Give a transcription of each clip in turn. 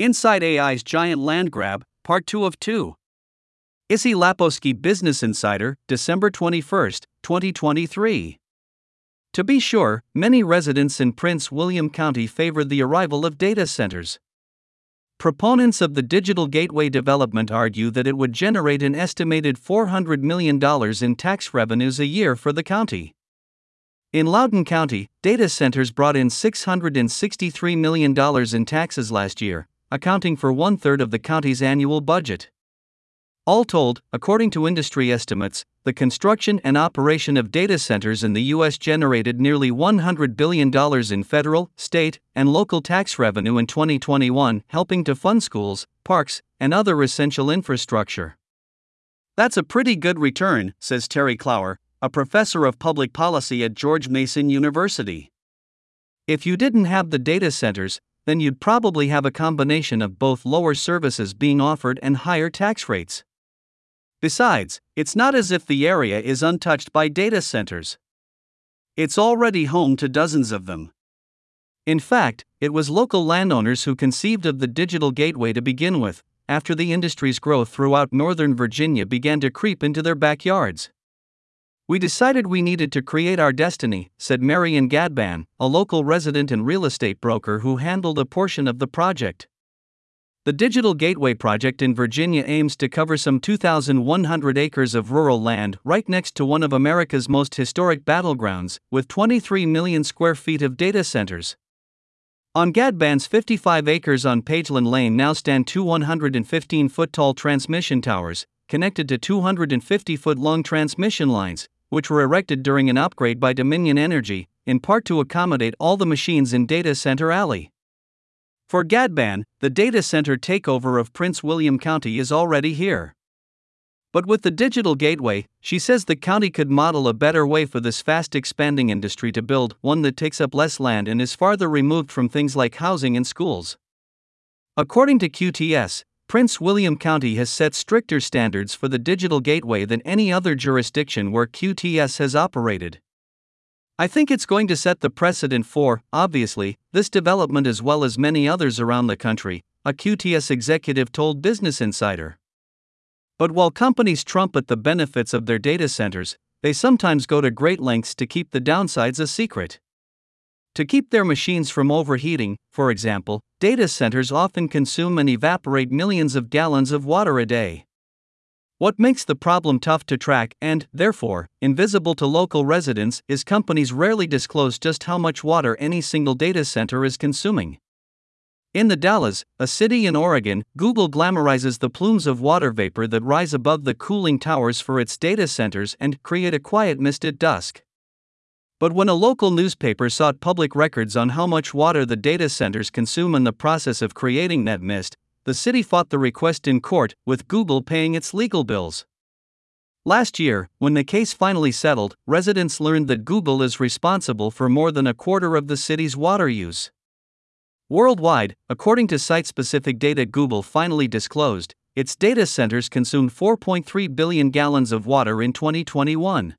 Inside AI's Giant Land Grab, Part 2 of 2. Issy Lapowsky Business Insider, December 21, 2023. To be sure, many residents in Prince William County favored the arrival of data centers. Proponents of the digital gateway development argue that it would generate an estimated $400 million in tax revenues a year for the county. In Loudoun County, data centers brought in $663 million in taxes last year, accounting for one third of the county's annual budget. All told, according to industry estimates, the construction and operation of data centers in the U.S. generated nearly $100 billion in federal, state, and local tax revenue in 2021, helping to fund schools, parks, and other essential infrastructure. That's a pretty good return, says Terry Clower, a professor of public policy at George Mason University. If you didn't have the data centers, then you'd probably have a combination of both lower services being offered and higher tax rates. Besides, it's not as if the area is untouched by data centers. It's already home to dozens of them. In fact, it was local landowners who conceived of the digital gateway to begin with, after the industry's growth throughout Northern Virginia began to creep into their backyards. We decided we needed to create our destiny, said Marian Gadban, a local resident and real estate broker who handled a portion of the project. The Digital Gateway project in Virginia aims to cover some 2,100 acres of rural land right next to one of America's most historic battlegrounds, with 23 million square feet of data centers. On Gadban's 55 acres on Pageland Lane now stand two 115 foot tall transmission towers, connected to 250 foot long transmission lines, which were erected during an upgrade by Dominion Energy, in part to accommodate all the machines in Data Center Alley. For Gadban, the data center takeover of Prince William County is already here. But with the digital gateway, she says the county could model a better way for this fast expanding industry to build one that takes up less land and is farther removed from things like housing and schools. According to QTS, Prince William County has set stricter standards for the digital gateway than any other jurisdiction where QTS has operated. I think it's going to set the precedent for, obviously, this development as well as many others around the country, a QTS executive told Business Insider. But while companies trumpet the benefits of their data centers, they sometimes go to great lengths to keep the downsides a secret. To keep their machines from overheating, for example, data centers often consume and evaporate millions of gallons of water a day. What makes the problem tough to track and, therefore, invisible to local residents is companies rarely disclose just how much water any single data center is consuming. In the Dalles, a city in Oregon, Google glamorizes the plumes of water vapor that rise above the cooling towers for its data centers and create a quiet mist at dusk. But when a local newspaper sought public records on how much water the data centers consume in the process of creating that mist, the city fought the request in court, with Google paying its legal bills. Last year, when the case finally settled, residents learned that Google is responsible for more than a quarter of the city's water use. Worldwide, according to site specific data Google finally disclosed, its data centers consumed 4.3 billion gallons of water in 2021.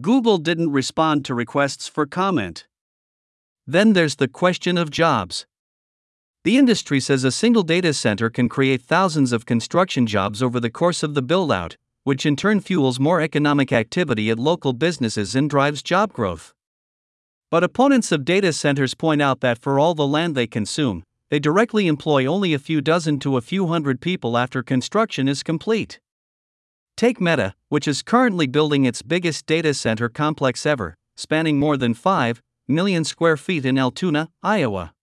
Google didn't respond to requests for comment. Then there's the question of jobs. The industry says a single data center can create thousands of construction jobs over the course of the build out, which in turn fuels more economic activity at local businesses and drives job growth. But opponents of data centers point out that for all the land they consume, they directly employ only a few dozen to a few hundred people after construction is complete. Take Meta, which is currently building its biggest data center complex ever, spanning more than 5 million square feet in Altoona, Iowa.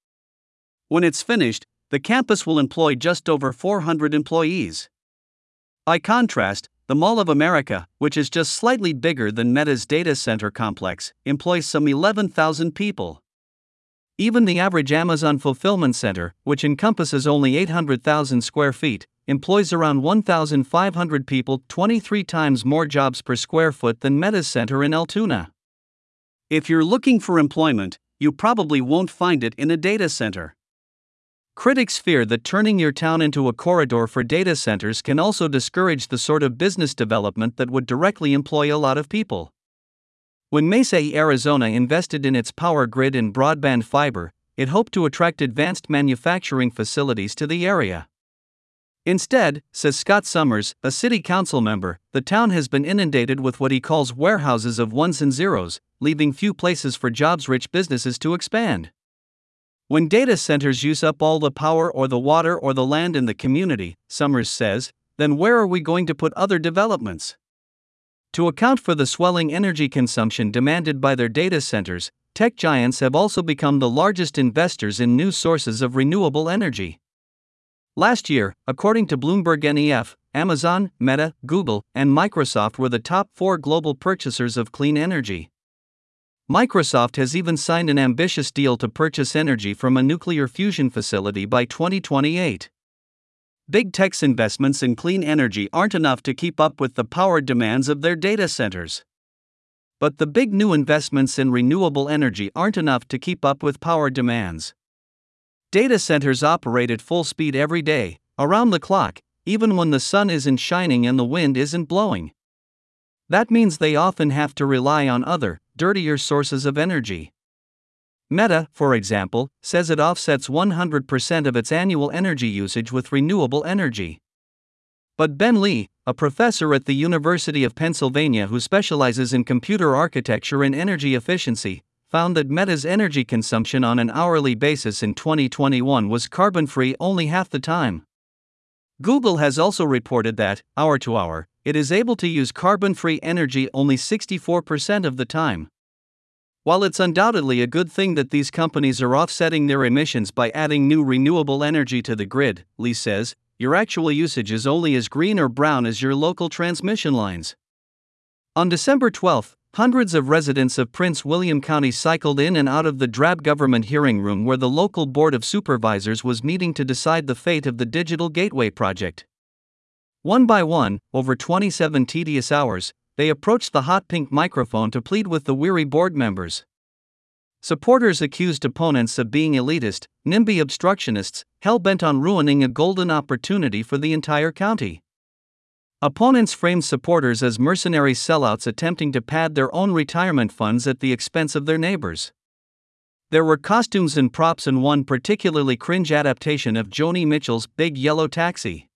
When it's finished, the campus will employ just over 400 employees. By contrast, the Mall of America, which is just slightly bigger than Meta's data center complex, employs some 11,000 people. Even the average Amazon fulfillment center, which encompasses only 800,000 square feet, employs around 1,500 people, 23 times more jobs per square foot than Meta's center in Altoona. If you're looking for employment, you probably won't find it in a data center. Critics fear that turning your town into a corridor for data centers can also discourage the sort of business development that would directly employ a lot of people. When Mesa, Arizona invested in its power grid and broadband fiber, it hoped to attract advanced manufacturing facilities to the area. Instead, says Scott Somers, a city council member, the town has been inundated with what he calls warehouses of ones and zeros, leaving few places for jobs rich businesses to expand. When data centers use up all the power or the water or the land in the community, Somers says, then where are we going to put other developments? To account for the swelling energy consumption demanded by their data centers, tech giants have also become the largest investors in new sources of renewable energy. Last year, according to Bloomberg NEF, Amazon, Meta, Google, and Microsoft were the top four global purchasers of clean energy. Microsoft has even signed an ambitious deal to purchase energy from a nuclear fusion facility by 2028. Big tech's investments in clean energy aren't enough to keep up with the power demands of their data centers. But the big new investments in renewable energy aren't enough to keep up with power demands. Data centers operate at full speed every day, around the clock, even when the sun isn't shining and the wind isn't blowing. That means they often have to rely on other, dirtier sources of energy. Meta, for example, says it offsets 100% of its annual energy usage with renewable energy. But Ben Lee, a professor at the University of Pennsylvania who specializes in computer architecture and energy efficiency, found that Meta's energy consumption on an hourly basis in 2021 was carbon free only half the time. Google has also reported that, hour to hour, it is able to use carbon free energy only 64% of the time. While it's undoubtedly a good thing that these companies are offsetting their emissions by adding new renewable energy to the grid, Lee says, your actual usage is only as green or brown as your local transmission lines. On December 12, Hundreds of residents of Prince William County cycled in and out of the drab government hearing room where the local Board of Supervisors was meeting to decide the fate of the Digital Gateway project. One by one, over 27 tedious hours, they approached the hot pink microphone to plead with the weary board members. Supporters accused opponents of being elitist, NIMBY obstructionists, hell bent on ruining a golden opportunity for the entire county. Opponents framed supporters as mercenary sellouts attempting to pad their own retirement funds at the expense of their neighbors. There were costumes and props in one particularly cringe adaptation of Joni Mitchell's Big Yellow Taxi.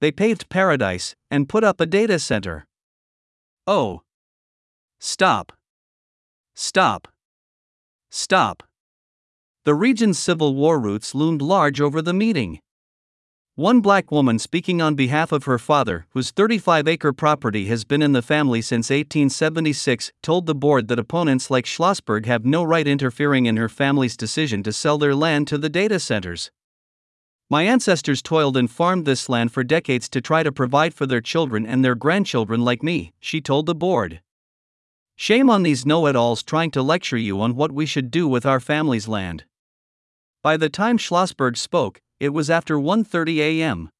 They paved paradise and put up a data center. Oh. Stop. Stop. Stop. The region's civil war roots loomed large over the meeting. One black woman speaking on behalf of her father, whose 35 acre property has been in the family since 1876, told the board that opponents like Schlossberg have no right interfering in her family's decision to sell their land to the data centers. My ancestors toiled and farmed this land for decades to try to provide for their children and their grandchildren like me, she told the board. Shame on these know it alls trying to lecture you on what we should do with our family's land. By the time Schlossberg spoke, it was after 1:30 a.m.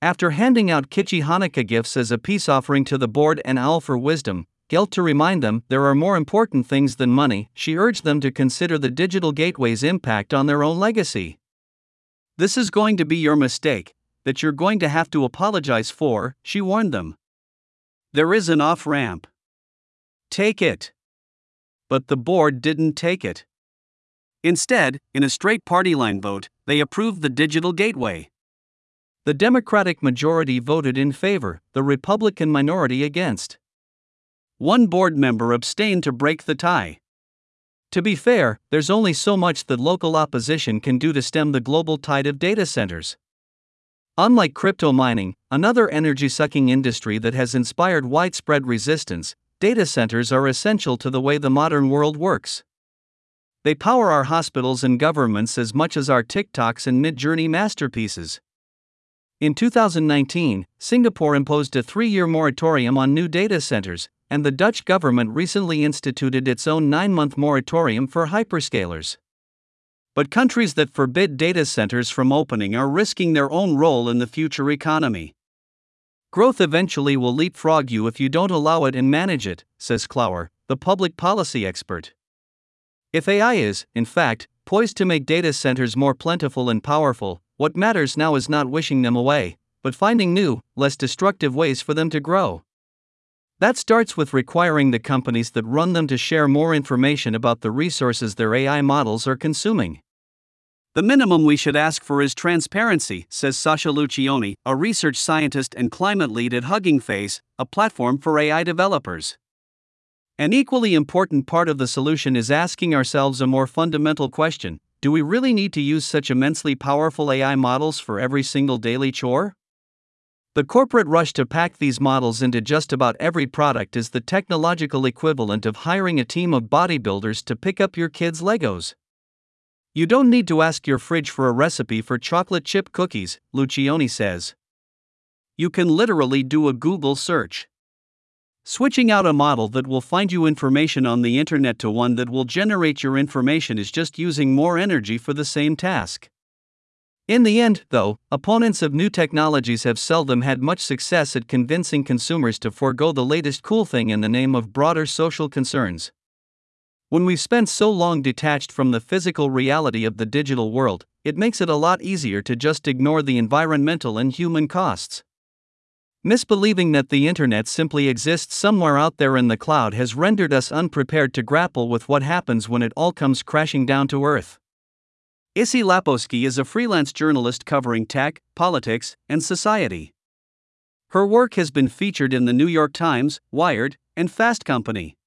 After handing out kitschy Hanukkah gifts as a peace offering to the board and Owl for wisdom, Gelt to remind them there are more important things than money, she urged them to consider the digital gateway's impact on their own legacy. This is going to be your mistake, that you're going to have to apologize for, she warned them. There is an off ramp. Take it. But the board didn't take it. Instead, in a straight party line vote, they approved the digital gateway. The Democratic majority voted in favor, the Republican minority against. One board member abstained to break the tie. To be fair, there's only so much that local opposition can do to stem the global tide of data centers. Unlike crypto mining, another energy sucking industry that has inspired widespread resistance, data centers are essential to the way the modern world works. They power our hospitals and governments as much as our TikToks and Midjourney masterpieces. In 2019, Singapore imposed a three year moratorium on new data centers, and the Dutch government recently instituted its own nine month moratorium for hyperscalers. But countries that forbid data centers from opening are risking their own role in the future economy. Growth eventually will leapfrog you if you don't allow it and manage it, says Clower, the public policy expert. If AI is, in fact, poised to make data centers more plentiful and powerful, what matters now is not wishing them away, but finding new, less destructive ways for them to grow. That starts with requiring the companies that run them to share more information about the resources their AI models are consuming. The minimum we should ask for is transparency, says Sasha Luccioni, a research scientist and climate lead at Hugging Face, a platform for AI developers. An equally important part of the solution is asking ourselves a more fundamental question Do we really need to use such immensely powerful AI models for every single daily chore? The corporate rush to pack these models into just about every product is the technological equivalent of hiring a team of bodybuilders to pick up your kids' Legos. You don't need to ask your fridge for a recipe for chocolate chip cookies, Luccioni says. You can literally do a Google search. Switching out a model that will find you information on the internet to one that will generate your information is just using more energy for the same task. In the end, though, opponents of new technologies have seldom had much success at convincing consumers to forego the latest cool thing in the name of broader social concerns. When we've spent so long detached from the physical reality of the digital world, it makes it a lot easier to just ignore the environmental and human costs. Misbelieving that the internet simply exists somewhere out there in the cloud has rendered us unprepared to grapple with what happens when it all comes crashing down to earth. Issy Lapowsky is a freelance journalist covering tech, politics, and society. Her work has been featured in the New York Times, Wired, and Fast Company.